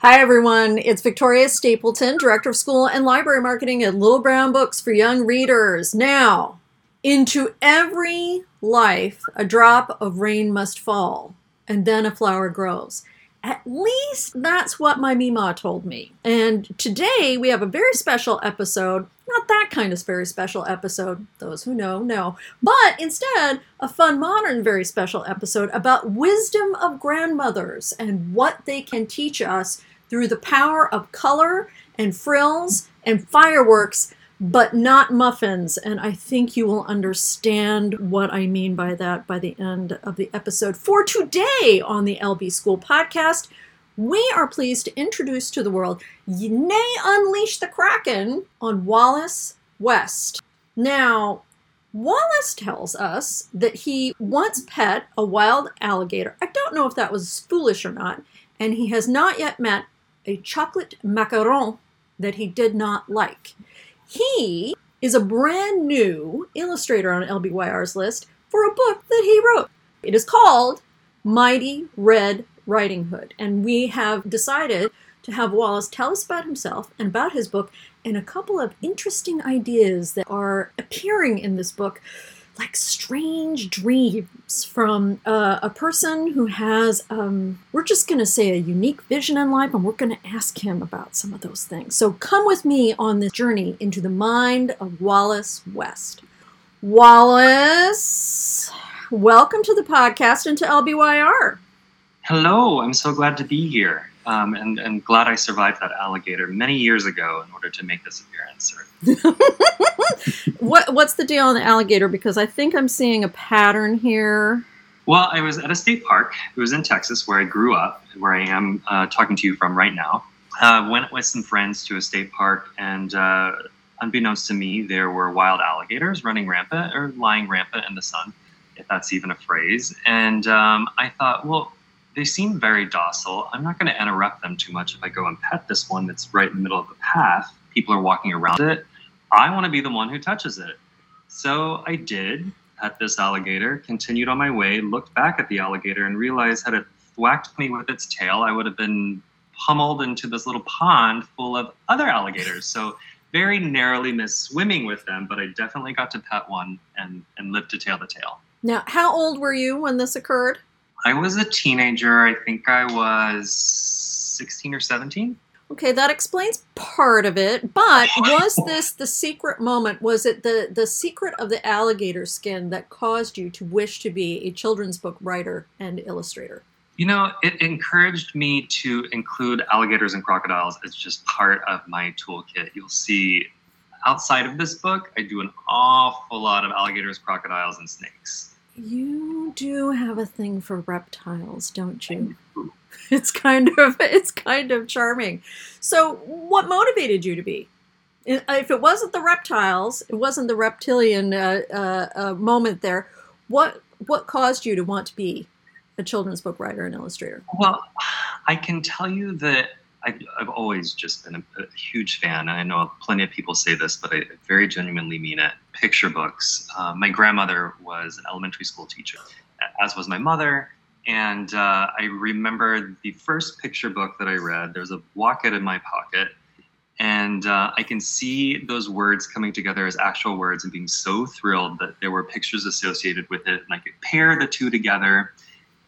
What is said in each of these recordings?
Hi, everyone. It's Victoria Stapleton, Director of School and Library Marketing at Little Brown Books for Young Readers. Now, into every life, a drop of rain must fall, and then a flower grows. At least that's what my Mima told me. And today we have a very special episode. Not that kind of very special episode, those who know, know. But instead, a fun, modern, very special episode about wisdom of grandmothers and what they can teach us through the power of color and frills and fireworks but not muffins. And I think you will understand what I mean by that by the end of the episode. For today on the LB School podcast, we are pleased to introduce to the world Nay Unleash the Kraken on Wallace West. Now, Wallace tells us that he once pet a wild alligator. I don't know if that was foolish or not, and he has not yet met a chocolate macaron that he did not like. He is a brand new illustrator on LBYR's list for a book that he wrote. It is called Mighty Red Riding Hood, and we have decided to have Wallace tell us about himself and about his book and a couple of interesting ideas that are appearing in this book like strange dreams from uh, a person who has, um, we're just going to say, a unique vision in life, and we're going to ask him about some of those things. So come with me on this journey into the mind of Wallace West. Wallace, welcome to the podcast and to LBYR. Hello, I'm so glad to be here. Um, and, and glad I survived that alligator many years ago in order to make this appearance. what what's the deal on the alligator? Because I think I'm seeing a pattern here. Well, I was at a state park. It was in Texas, where I grew up, where I am uh, talking to you from right now. Uh, went with some friends to a state park, and uh, unbeknownst to me, there were wild alligators running rampant or lying rampant in the sun, if that's even a phrase. And um, I thought, well, they seem very docile. I'm not going to interrupt them too much if I go and pet this one that's right in the middle of the path. People are walking around it. I want to be the one who touches it. So I did pet this alligator, continued on my way, looked back at the alligator, and realized had it whacked me with its tail, I would have been pummeled into this little pond full of other alligators. So very narrowly missed swimming with them, but I definitely got to pet one and, and live to tell the tale. Now, how old were you when this occurred? I was a teenager. I think I was 16 or 17. Okay, that explains part of it. But was this the secret moment? Was it the, the secret of the alligator skin that caused you to wish to be a children's book writer and illustrator? You know, it encouraged me to include alligators and crocodiles as just part of my toolkit. You'll see outside of this book, I do an awful lot of alligators, crocodiles, and snakes. You do have a thing for reptiles, don't you? It's kind of it's kind of charming. So, what motivated you to be? If it wasn't the reptiles, it wasn't the reptilian uh, uh, uh, moment there. What what caused you to want to be a children's book writer and illustrator? Well, I can tell you that I've, I've always just been a, a, huge fan. I know plenty of people say this, but I very genuinely mean it. Picture books. Uh, my grandmother was an elementary school teacher, as was my mother. And uh, I remember the first picture book that I read. There's a Wocket in my pocket, and uh, I can see those words coming together as actual words and being so thrilled that there were pictures associated with it, and I could pair the two together,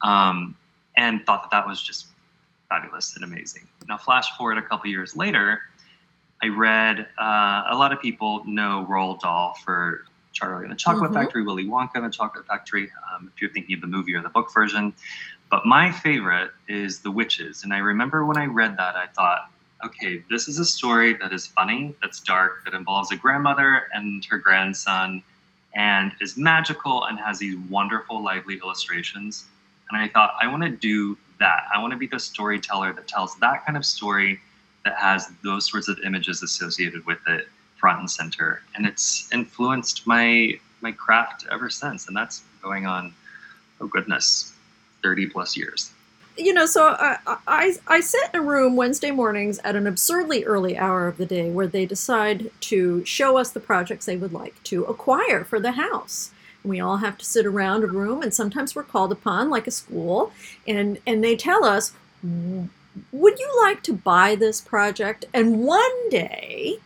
um, and thought that that was just fabulous and amazing. Now, flash forward a couple years later, I read uh, a lot of people know Roald Dahl for Charlie and the Chocolate mm-hmm. Factory, Willy Wonka and the Chocolate Factory, um, if you're thinking of the movie or the book version. But my favorite is The Witches. And I remember when I read that, I thought, okay, this is a story that is funny, that's dark, that involves a grandmother and her grandson, and is magical and has these wonderful, lively illustrations. And I thought, I want to do that. I want to be the storyteller that tells that kind of story that has those sorts of images associated with it front and center. And it's influenced my my craft ever since. And that's going on, oh goodness, 30 plus years. You know, so I, I, I sit in a room Wednesday mornings at an absurdly early hour of the day where they decide to show us the projects they would like to acquire for the house. We all have to sit around a room, and sometimes we're called upon, like a school, and and they tell us Would you like to buy this project? And one day,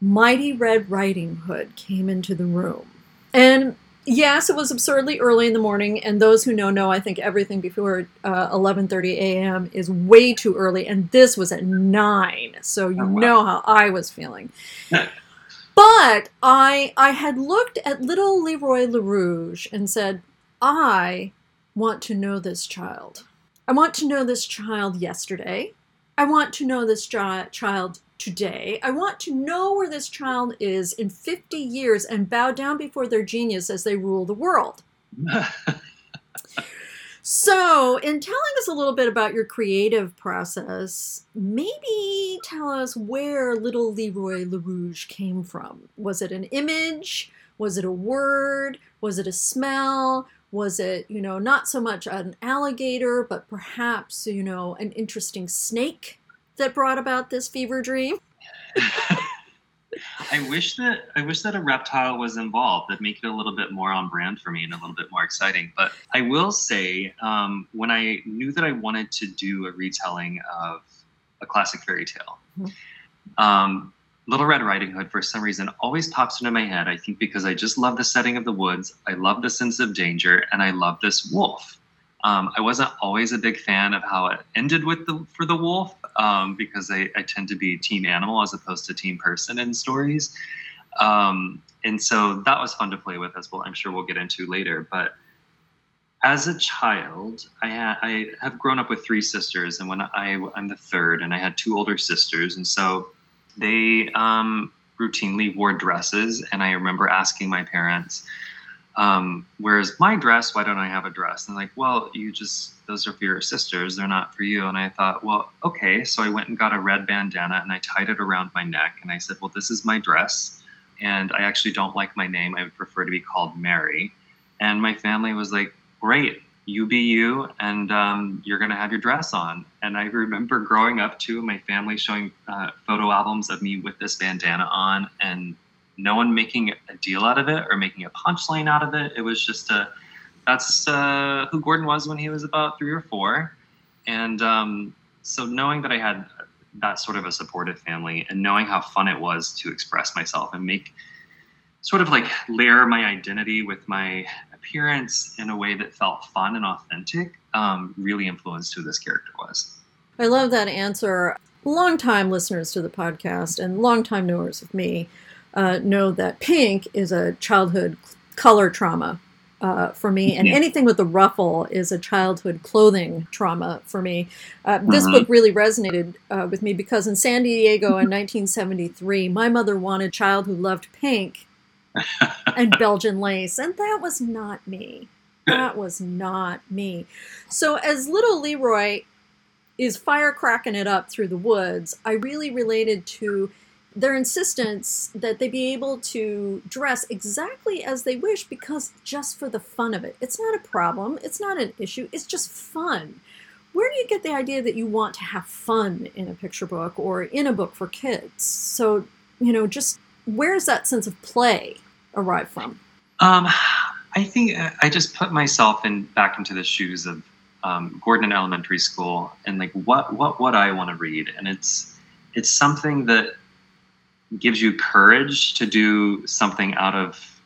Mighty Red Riding Hood came into the room. And yes, it was absurdly early in the morning, and those who know know. I think everything before uh, 11:30 a.m. is way too early, and this was at nine, so you oh, wow. know how I was feeling. but I I had looked at little Leroy LaRouge and said, I want to know this child. I want to know this child yesterday. I want to know this child today. I want to know where this child is in 50 years and bow down before their genius as they rule the world. so, in telling us a little bit about your creative process, maybe tell us where little Leroy LaRouge came from. Was it an image? Was it a word? Was it a smell? Was it, you know, not so much an alligator, but perhaps, you know, an interesting snake? that brought about this fever dream? I wish that I wish that a reptile was involved. That make it a little bit more on brand for me and a little bit more exciting. But I will say, um, when I knew that I wanted to do a retelling of a classic fairy tale, mm-hmm. um, Little Red Riding Hood, for some reason, always pops into my head. I think because I just love the setting of the woods, I love the sense of danger, and I love this wolf. Um, I wasn't always a big fan of how it ended with the for the wolf um, because I, I, tend to be team animal as opposed to team person in stories, um, and so that was fun to play with as well. I'm sure we'll get into later. But as a child, I, ha- I have grown up with three sisters, and when I I'm the third, and I had two older sisters, and so they um, routinely wore dresses, and I remember asking my parents um, whereas my dress, why don't I have a dress? And like, well, you just those are for your sisters, they're not for you. And I thought, well, okay. So I went and got a red bandana and I tied it around my neck and I said, well, this is my dress, and I actually don't like my name. I would prefer to be called Mary. And my family was like, great, you be you, and um, you're gonna have your dress on. And I remember growing up too, my family showing uh, photo albums of me with this bandana on and no one making a deal out of it or making a punchline out of it. It was just a that's uh, who Gordon was when he was about three or four, and um, so knowing that I had that sort of a supportive family and knowing how fun it was to express myself and make sort of like layer my identity with my appearance in a way that felt fun and authentic um, really influenced who this character was. I love that answer. Long-time listeners to the podcast and long-time knowers of me uh, know that pink is a childhood color trauma uh, for me, and anything with the ruffle is a childhood clothing trauma for me. Uh, this uh-huh. book really resonated uh, with me because in San Diego in 1973, my mother wanted a child who loved pink and Belgian lace, and that was not me. That was not me. So, as little Leroy is firecracking it up through the woods, I really related to their insistence that they be able to dress exactly as they wish because just for the fun of it. It's not a problem, it's not an issue, it's just fun. Where do you get the idea that you want to have fun in a picture book or in a book for kids? So, you know, just where does that sense of play arrive from? Um, I think uh, I just put myself in back into the shoes of um, Gordon Elementary School and like what what what I want to read, and it's it's something that gives you courage to do something out of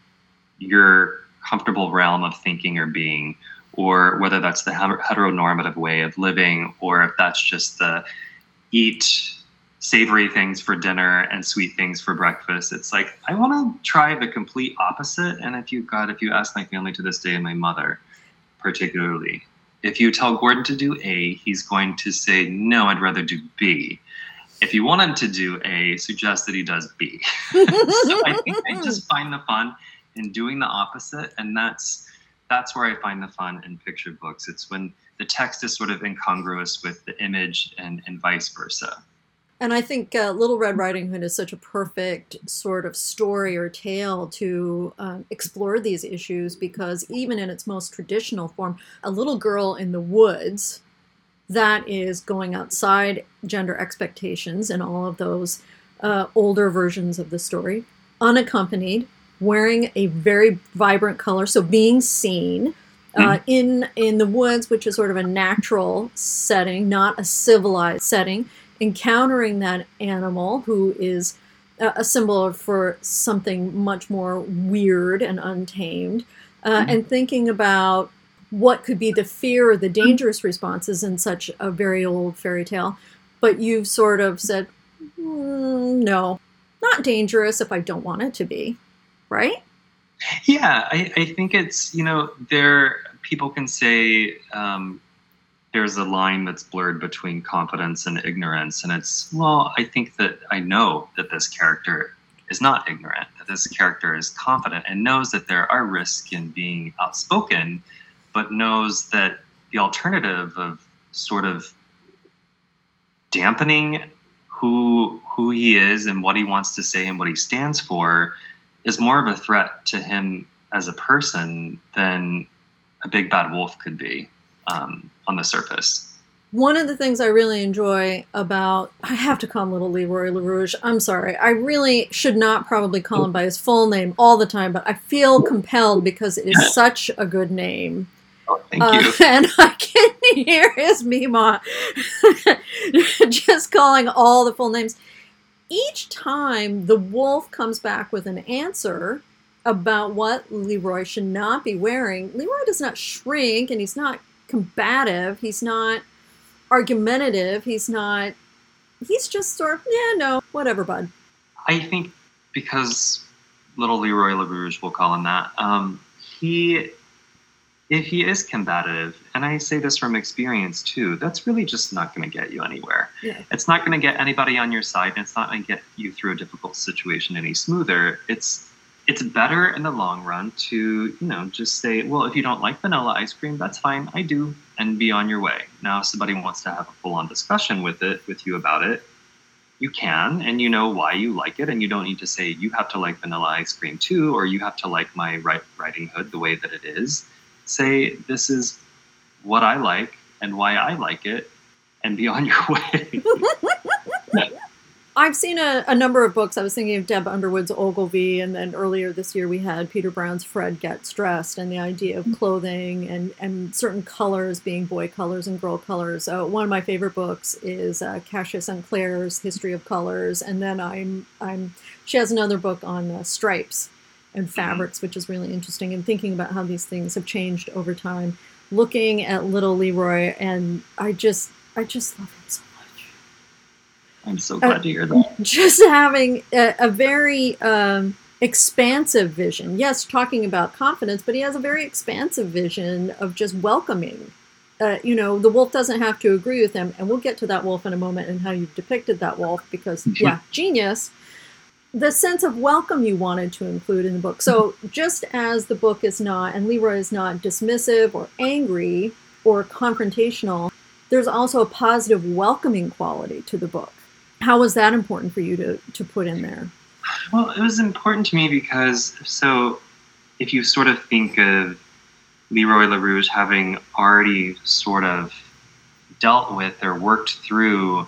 your comfortable realm of thinking or being, or whether that's the heteronormative way of living, or if that's just the eat savory things for dinner and sweet things for breakfast. It's like I want to try the complete opposite. And if you got, if you ask my family to this day, and my mother particularly, if you tell Gordon to do A, he's going to say no. I'd rather do B if you want him to do A, suggest that he does B. so I think I just find the fun in doing the opposite, and that's that's where I find the fun in picture books. It's when the text is sort of incongruous with the image, and and vice versa. And I think uh, Little Red Riding Hood is such a perfect sort of story or tale to um, explore these issues because even in its most traditional form, a little girl in the woods that is going outside gender expectations and all of those uh, older versions of the story, unaccompanied, wearing a very vibrant color, so being seen, uh, in in the woods, which is sort of a natural setting, not a civilized setting, encountering that animal who is a, a symbol for something much more weird and untamed, uh, and thinking about what could be the fear or the dangerous responses in such a very old fairy tale. But you've sort of said, mm, no, not dangerous if I don't want it to be, right? Yeah, I, I think it's you know there people can say um, there's a line that's blurred between confidence and ignorance, and it's well, I think that I know that this character is not ignorant, that this character is confident and knows that there are risks in being outspoken, but knows that the alternative of sort of dampening who who he is and what he wants to say and what he stands for is more of a threat to him as a person than a big bad wolf could be um, on the surface. One of the things I really enjoy about I have to call him Little Leroy LaRouge. I'm sorry. I really should not probably call him by his full name all the time, but I feel compelled because it is such a good name. Oh, thank Uh, you. and I can hear his Mima just calling all the full names. Each time the wolf comes back with an answer about what Leroy should not be wearing, Leroy does not shrink and he's not combative. He's not argumentative. He's not, he's just sort of, yeah, no, whatever, bud. I think because little Leroy LaRouge, we'll call him that, um, he, if he is combative, and I say this from experience too, that's really just not going to get you anywhere. Yeah. It's not going to get anybody on your side, and it's not going to get you through a difficult situation any smoother. It's it's better in the long run to you know just say, well, if you don't like vanilla ice cream, that's fine, I do, and be on your way. Now, if somebody wants to have a full on discussion with it with you about it, you can and you know why you like it and you don't need to say you have to like vanilla ice cream too or you have to like my Ri- riding hood the way that it is say this is what i like and why i like it and be on your way I've seen a, a number of books. I was thinking of Deb Underwood's Ogilvy, and then earlier this year we had Peter Brown's Fred Gets Dressed, and the idea of clothing and, and certain colors being boy colors and girl colors. Uh, one of my favorite books is uh, Cassius Claire's History of Colors, and then I'm I'm she has another book on uh, stripes and fabrics, which is really interesting, and thinking about how these things have changed over time. Looking at Little Leroy, and I just I just love him so much i'm so glad to hear that just having a, a very um, expansive vision. Yes, talking about confidence, but he has a very expansive vision of just welcoming. Uh, you know, the wolf doesn't have to agree with him, and we'll get to that wolf in a moment and how you've depicted that wolf because, yeah, genius. The sense of welcome you wanted to include in the book. So, mm-hmm. just as the book is not, and Leroy is not dismissive or angry or confrontational, there's also a positive welcoming quality to the book. How was that important for you to, to put in there? Well, it was important to me because so if you sort of think of Leroy LaRouge having already sort of dealt with or worked through,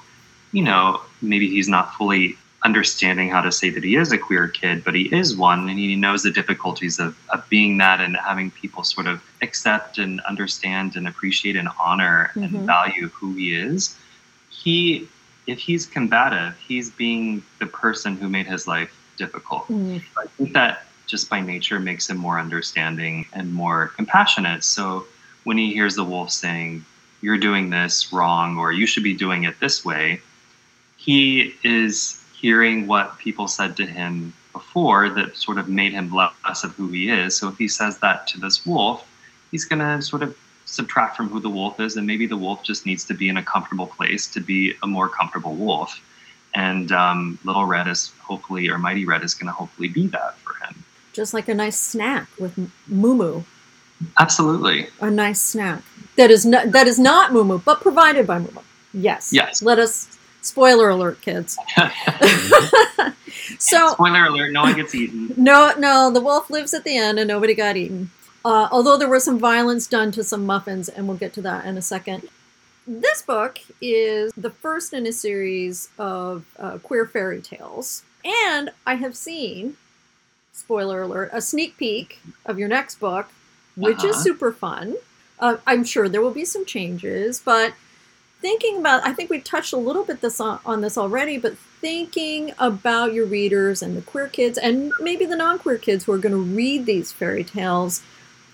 you know, maybe he's not fully understanding how to say that he is a queer kid, but he is one and he knows the difficulties of, of being that and having people sort of accept and understand and appreciate and honor Mhm. and value who he is. He if he's combative, he's being the person who made his life difficult. I think that just by nature makes him more understanding and more compassionate. So when he hears the wolf saying, You're doing this wrong, or you should be doing it this way, he is hearing what people said to him before that sort of made him less of who he is. So if he says that to this wolf, he's going to sort of subtract from who the wolf is, and maybe the wolf just needs to be in a comfortable place to be a more comfortable wolf. And um, Little Red is hopefully, or Mighty Red is going to hopefully be that for him. Just like a nice snack with Moo Moo. Absolutely. A nice snack. That is not, that is not Moo Moo, but provided by Moo Moo. Yes. Yes. Let us, spoiler alert, kids. so, Spoiler alert: no one gets eaten. no, no, the wolf lives at the end and nobody got eaten. Uh, although there was some violence done to some muffins, and we'll get to that in a second. This book is the first in a series of uh, queer fairy tales. And I have seen, spoiler alert, a sneak peek of your next book, which Uh-huh. is super fun. Uh, I'm sure there will be some changes, but thinking about, I think we've touched a little bit this on, on this already, but thinking about your readers and the queer kids and maybe the non-queer kids who are going to read these fairy tales,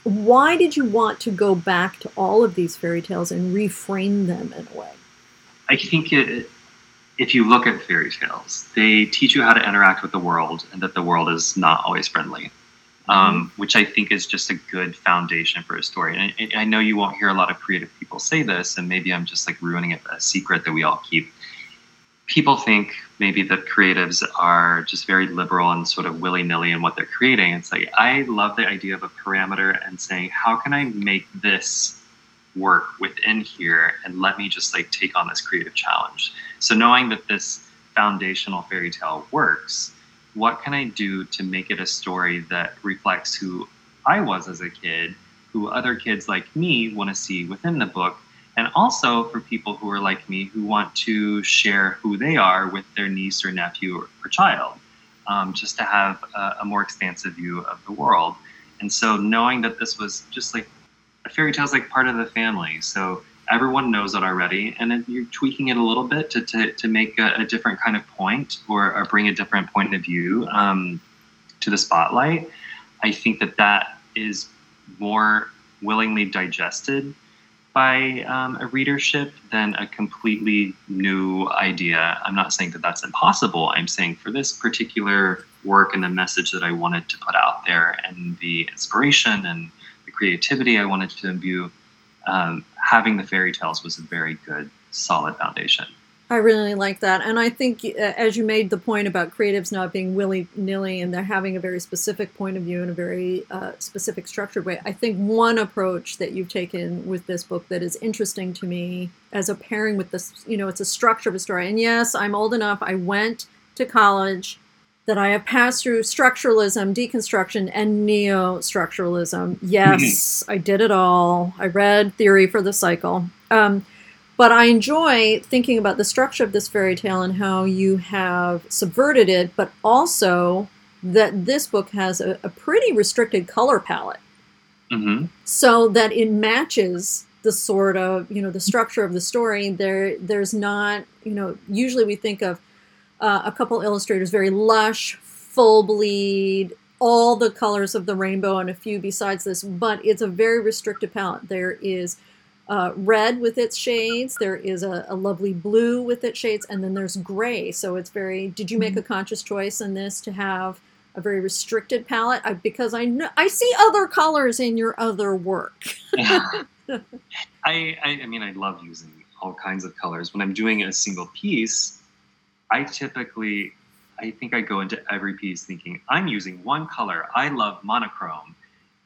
why did you want to go back to all of these fairy tales and reframe them in a way? I think it, if you look at fairy tales, they teach you how to interact with the world and that the world is not always friendly, um, which I think is just a good foundation for a story. And I, I know you won't hear a lot of creative people say this, and maybe I'm just like ruining it, a secret that we all keep. People think maybe that creatives are just very liberal and sort of willy nilly in what they're creating. It's like, I love the idea of a parameter and saying, how can I make this work within here and let me just like take on this creative challenge. So knowing that this foundational fairy tale works, what can I do to make it a story that reflects who I was as a kid, who other kids like me want to see within the book, and also for people who are like me who want to share who they are with their niece or nephew or, or child, um, just to have a, a more expansive view of the world. And so knowing that this was just like a fairy tale is like part of the family. So everyone knows it already, and you're tweaking it a little bit to, to, to make a, a different kind of point or, or bring a different point of view um, to the spotlight. I think that that is more willingly digested by um, a readership than a completely new idea. I'm not saying that that's impossible. I'm saying for this particular work and the message that I wanted to put out there and the inspiration and the creativity I wanted to imbue, um, having the fairy tales was a very good, solid foundation. I really like that. And I think, uh, as you made the point about creatives not being willy nilly and they're having a very specific point of view in a very uh, specific, structured way, I think one approach that you've taken with this book that is interesting to me as a pairing with this, you know, it's a structure of a story. And yes, I'm old enough, I went to college. That I have passed through structuralism, deconstruction, and neo structuralism. Yes, I did it all. I read Theory for the Cycle. Um, but I enjoy thinking about the structure of this fairy tale and how you have subverted it, but also that this book has a, a pretty restricted color palette Mm-hmm. so that it matches the sort of you know the structure of the story there there's not you know usually we think of uh, a couple illustrators very lush full bleed all the colors of the rainbow and a few besides this but it's a very restricted palette there is uh, red with its shades there is a, a lovely blue with its shades and then there's gray so it's very did you make a conscious choice in this to have a very restricted palette I, because I know I see other colors in your other work. I, I, I mean, I love using all kinds of colors. When I'm doing a single piece, I typically, I think I go into every piece thinking, I'm using one color. I love monochrome.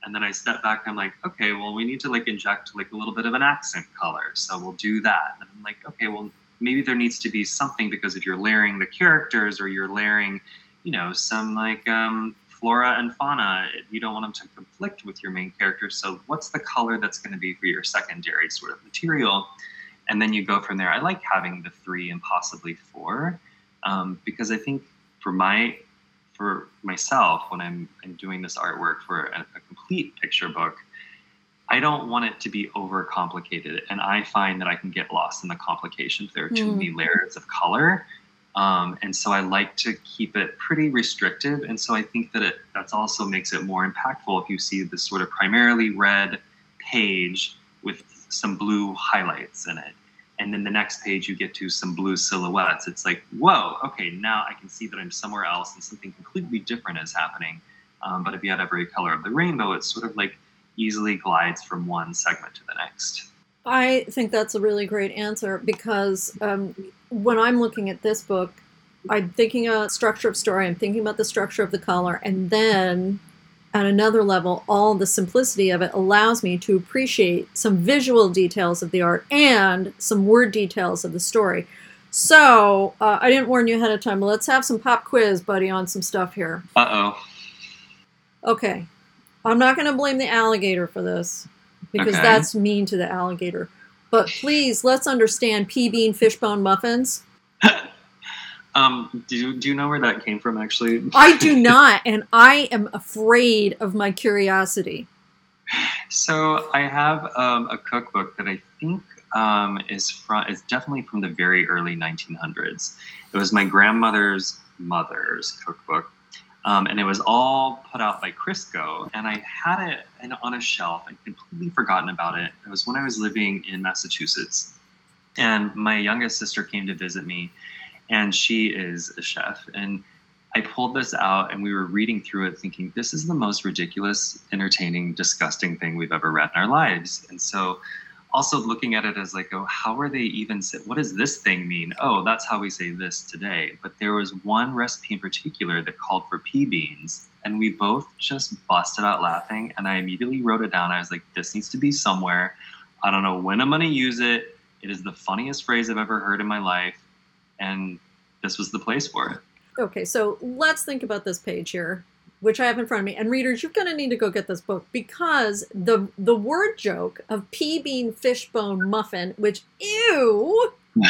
And then I step back and I'm like, okay, well, we need to like inject like a little bit of an accent color. So we'll do that. And I'm like, okay, well, maybe there needs to be something because if you're layering the characters or you're layering, you know, some like um, flora and fauna, you don't want them to conflict with your main character. So what's the color that's going to be for your secondary sort of material? And then you go from there. I like having the three and possibly four um, because I think for my for myself when I'm, I'm doing this artwork for a, a complete picture book, I don't want it to be overcomplicated. And I find that I can get lost in the complications. There are too Mm. many layers of color. Um, and so I like to keep it pretty restrictive. And so I think that it that's also makes it more impactful if you see this sort of primarily red page with some blue highlights in it. And then the next page you get to some blue silhouettes. It's like, whoa, okay, now I can see that I'm somewhere else and something completely different is happening. Um, but if you had every color of the rainbow, it's sort of like easily glides from one segment to the next. I think that's a really great answer because um, when I'm looking at this book, I'm thinking a structure of story, I'm thinking about the structure of the color, and then at another level, all the simplicity of it allows me to appreciate some visual details of the art and some word details of the story. So uh, I didn't warn you ahead of time, but let's have some pop quiz, buddy, on some stuff here. Uh oh. Okay. I'm not going to blame the alligator for this because Okay. that's mean to the alligator. But please, let's understand pea bean fishbone muffins. Um, do you, do you know where that came from actually? I do not, and I am afraid of my curiosity. so I have um, a cookbook that I think um, is from is definitely from the very early 1900s. It was my grandmother's mother's cookbook, um, and it was all put out by Crisco. And I had it in, on a shelf. I'd completely forgotten about it. It was when I was living in Massachusetts, and my youngest sister came to visit me, and she is a chef and I pulled this out and we were reading through it thinking, this is the most ridiculous, entertaining, disgusting thing we've ever read in our lives. And so also looking at it as like, oh, how are they even, what does this thing mean? Oh, that's how we say this today. But there was one recipe in particular that called for pea beans. And we both just busted out laughing. And I immediately wrote it down. I was like, this needs to be somewhere. I don't know when I'm going to use it. It is the funniest phrase I've ever heard in my life. And this was the place for it. Okay, so let's think about this page here, which I have in front of me. And readers, you're going to need to go get this book because the the word joke of pea bean fishbone muffin, which ew,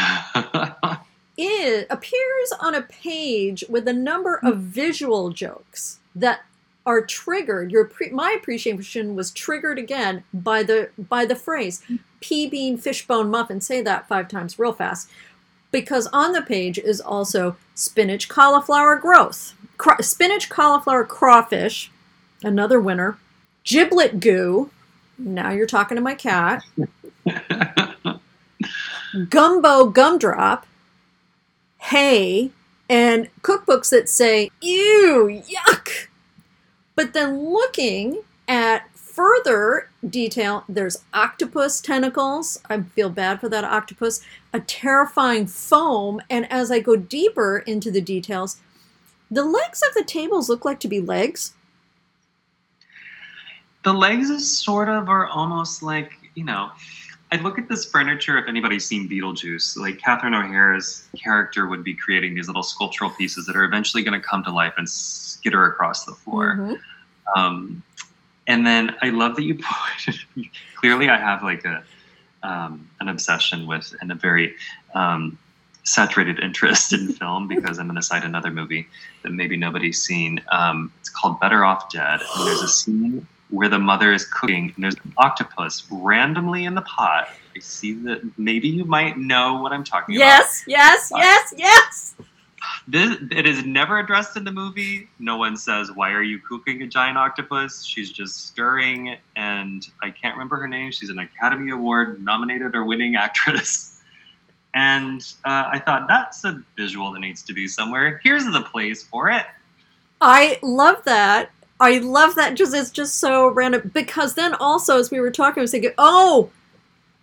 it appears on a page with a number of visual jokes that are triggered. Your pre- my appreciation was triggered again by the by the phrase pea bean fishbone muffin. Say that five times real fast because on the page is also spinach cauliflower growth, Cra- spinach cauliflower crawfish, another winner, giblet goo. Now you're talking to my cat. Gumbo gumdrop, hay, and cookbooks that say, ew, yuck. But then looking at further detail, there's octopus tentacles. I feel bad for that octopus. A terrifying foam. And as I go deeper into the details, the legs of the tables look like to be legs. The legs is sort of are almost like, you know, I look at this furniture if anybody's seen Beetlejuice. Like Catherine O'Hara's character would be creating these little sculptural pieces that are eventually going to come to life and skitter across the floor. Mm-hmm. Um, and then I love that you pointed. clearly, I have like a um, an obsession with and a very um, saturated interest in film because I'm going to cite another movie that maybe nobody's seen. Um, it's called Better Off Dead. And there's a scene where the mother is cooking and there's an octopus randomly in the pot. I see that maybe you might know what I'm talking yes, about. Yes, yes, yes, yes. This it is never addressed in the movie. No one says, "Why are you cooking a giant octopus?" She's just stirring, and I can't remember her name. She's an Academy Award nominated or winning actress. And uh, I thought that's a visual that needs to be somewhere. Here's the place for it. I love that. I love that just it's just so random because then also as we were talking, I was thinking, oh,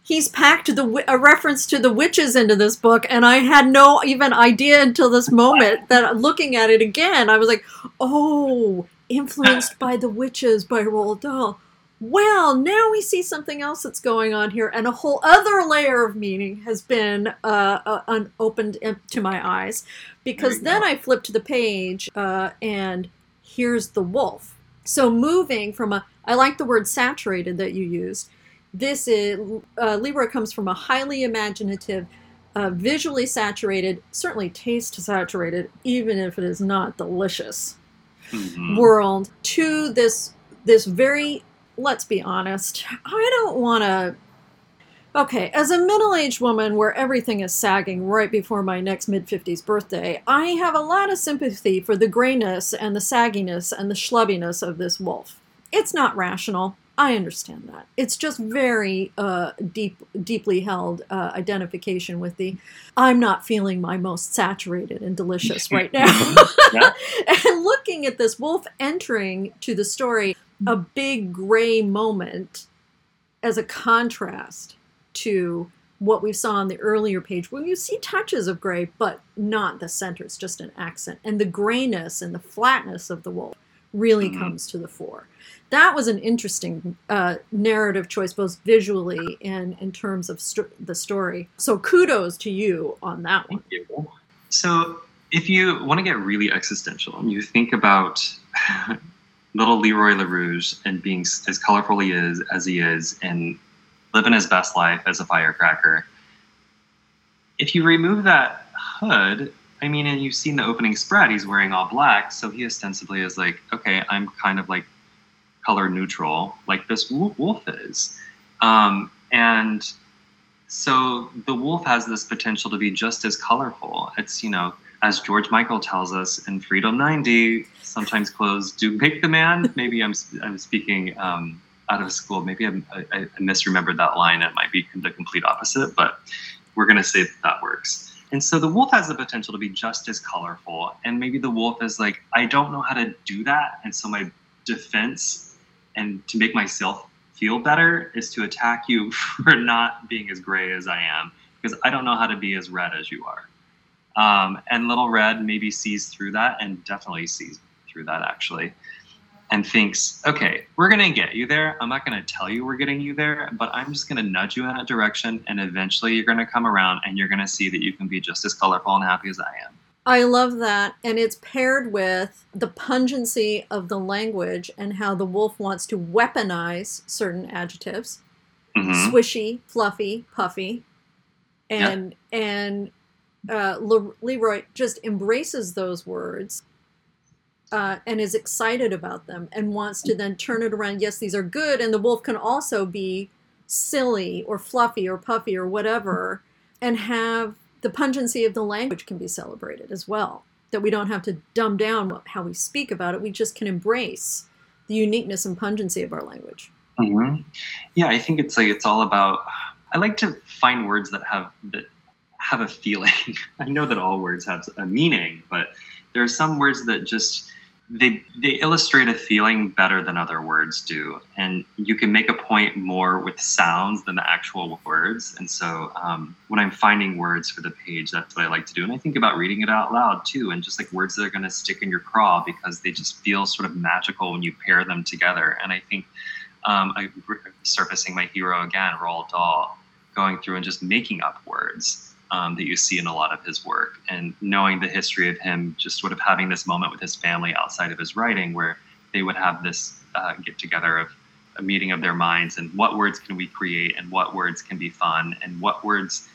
he's packed the a reference to the witches into this book and i had no even idea until this moment that looking at it again i was like oh influenced by the witches by roald dahl. Well now we see something else that's going on here and a whole other layer of meaning has been uh, uh, opened to my eyes because then i flipped to the page uh, and here's the wolf. So moving from a i like the word saturated that you used this is uh, Leroy comes from a highly imaginative, uh, visually saturated, certainly taste saturated, even if it is not delicious, mm-hmm. world to this this very. Let's be honest. I don't want to. Okay, as a middle aged woman where everything is sagging right before my next mid 50s birthday, I have a lot of sympathy for the grayness and the sagginess and the schlubbiness of this wolf. It's not rational. I understand that. It's just very uh, deep, deeply held uh, identification with the I'm not feeling my most saturated and delicious right now. and looking at this wolf entering to the story, a big gray moment as a contrast to what we saw on the earlier page, where you see touches of gray, but not the center. It's just an accent. And the grayness and the flatness of the wolf really mm-hmm. comes to the fore that was an interesting uh, narrative choice, both visually and in terms of st- the story. So kudos to you on that one. So if you want to get really existential and you think about little Leroy LaRouge and being as colorful he is as he is and living his best life as a firecracker, if you remove that hood, I mean, and you've seen the opening spread, he's wearing all black, so he ostensibly is like, okay, I'm kind of like color neutral, like this wolf is. Um, and so the wolf has this potential to be just as colorful. It's, you know, as George Michael tells us in Freedom 90, sometimes clothes do make the man. Maybe I'm, I'm speaking um, out of school. Maybe I'm, I, I misremembered that line. It might be the complete opposite, but we're going to say that, that works. And so the wolf has the potential to be just as colorful. And maybe the wolf is like, I don't know how to do that. And so my defense and to make myself feel better is to attack you for not being as gray as I am because I don't know how to be as red as you are. Um, and little red maybe sees through that and definitely sees through that actually and thinks, okay, we're going to get you there. I'm not going to tell you we're getting you there, but I'm just going to nudge you in a direction. And eventually you're going to come around and you're going to see that you can be just as colorful and happy as I am. I love that. And it's paired with the pungency of the language and how the wolf wants to weaponize certain adjectives mm-hmm. swishy, fluffy, puffy. And, yep. and, uh, Le- Leroy just embraces those words uh, and is excited about them and wants to then turn it around. Yes, these are good, and the wolf can also be silly or fluffy or puffy or whatever, and have the pungency of the language can be celebrated as well. That we don't have to dumb down how we speak about it. We just can embrace the uniqueness and pungency of our language. Mm-hmm. Yeah, I think it's like it's all about. I like to find words that have that have a feeling. I know that all words have a meaning, but there are some words that just they they illustrate a feeling better than other words do, and you can make a point more with sounds than the actual words. And so, um, when I'm finding words for the page, that's what I like to do. And I think about reading it out loud too, and just like words that are going to stick in your craw because they just feel sort of magical when you pair them together. And I think um, I surfacing my hero again, Roald Dahl, going through and just making up words um, that you see in a lot of his work. And knowing the history of him just sort of having this moment with his family outside of his writing where they would have this uh, get together of a meeting of their minds and what words can we create and what words can be fun and what words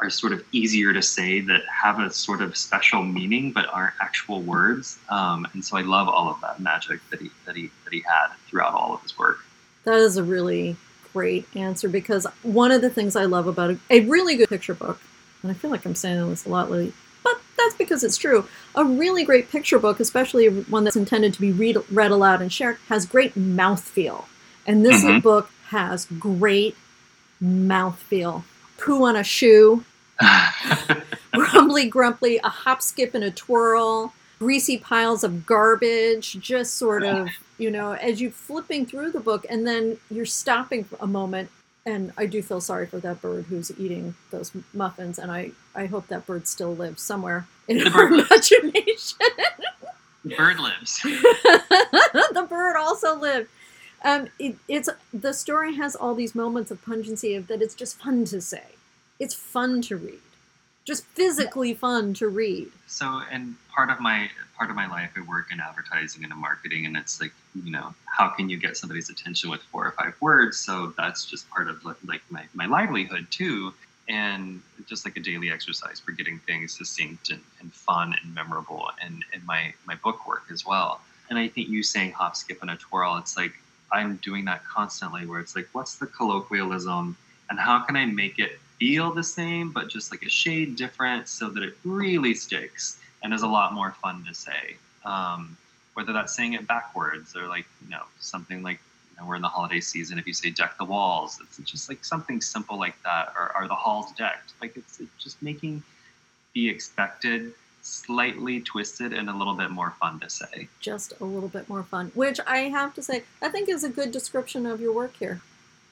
are sort of easier to say that have a sort of special meaning but aren't actual words. Um, and so I love all of that magic that he that he that he had throughout all of his work. That is a really great answer because one of the things I love about a, a really good picture book and I feel like I'm saying this a lot lately, but that's because it's true. A really great picture book, especially one that's intended to be read, read aloud and shared, has great mouthfeel. And this mm-hmm. book has great mouthfeel. Poo on a shoe, grumbly grumply, a hop, skip, and a twirl, greasy piles of garbage, just sort of, you know, as you're flipping through the book and then you're stopping a moment and I do feel sorry for that bird who's eating those muffins, and I, I hope that bird still lives somewhere in the our imagination. the bird lives. the bird also lived. Um, it, it's the story has all these moments of pungency of that it's just fun to say. It's fun to read, just physically fun to read. So, and part of my part of my life, I work in advertising and in marketing, and it's like, you know, how can you get somebody's attention with four or five words? So that's just part of like my, my livelihood too. And just like a daily exercise for getting things succinct and, and fun and memorable and in my, my book work as well. And I think you saying hop, skip, and a twirl, it's like I'm doing that constantly where it's like, what's the colloquialism and how can I make it feel the same, but just like a shade different so that it really sticks? and is a lot more fun to say. Um, whether that's saying it backwards or like you know something like you know, we're in the holiday season. If you say deck the walls, it's just like something simple like that, or are the halls decked? Like it's, it's just making the expected slightly twisted and a little bit more fun to say. Just a little bit more fun, which I have to say, I think is a good description of your work here.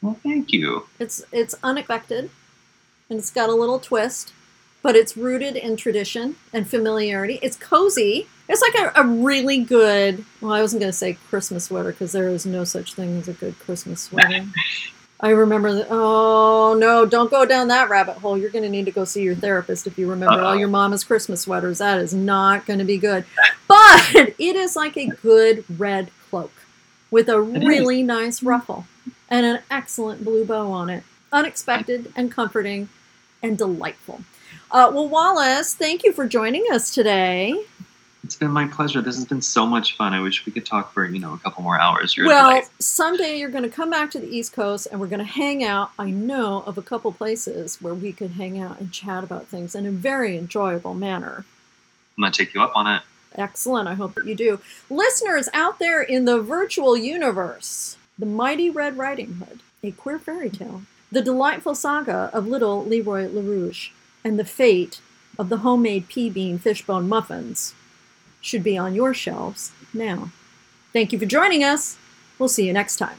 Well, thank you. It's it's unexpected, and it's got a little twist but it's rooted in tradition and familiarity. It's cozy. It's like a, a really good, well, I wasn't going to say Christmas sweater because there is no such thing as a good Christmas sweater. I remember that, oh no, don't go down that rabbit hole. You're going to need to go see your therapist if you remember Uh-oh. all your mama's Christmas sweaters. That is not going to be good. But it is like a good red cloak with a really nice ruffle and an excellent blue bow on it. Unexpected and comforting and delightful. Uh, well, Wallace, thank you for joining us today. It's been my pleasure. This has been so much fun. I wish we could talk for, you know, a couple more hours. You're well, someday you're going to come back to the East Coast and we're going to hang out. I know of a couple places where we could hang out and chat about things in a very enjoyable manner. I'm going to take you up on it. Excellent. I hope that you do. Listeners out there in the virtual universe, The Mighty Red Riding Hood, a queer fairy tale, the delightful saga of little Leroy LaRouge, and the fate of the homemade pea bean fishbone muffins should be on your shelves now. Thank you for joining us. We'll see you next time.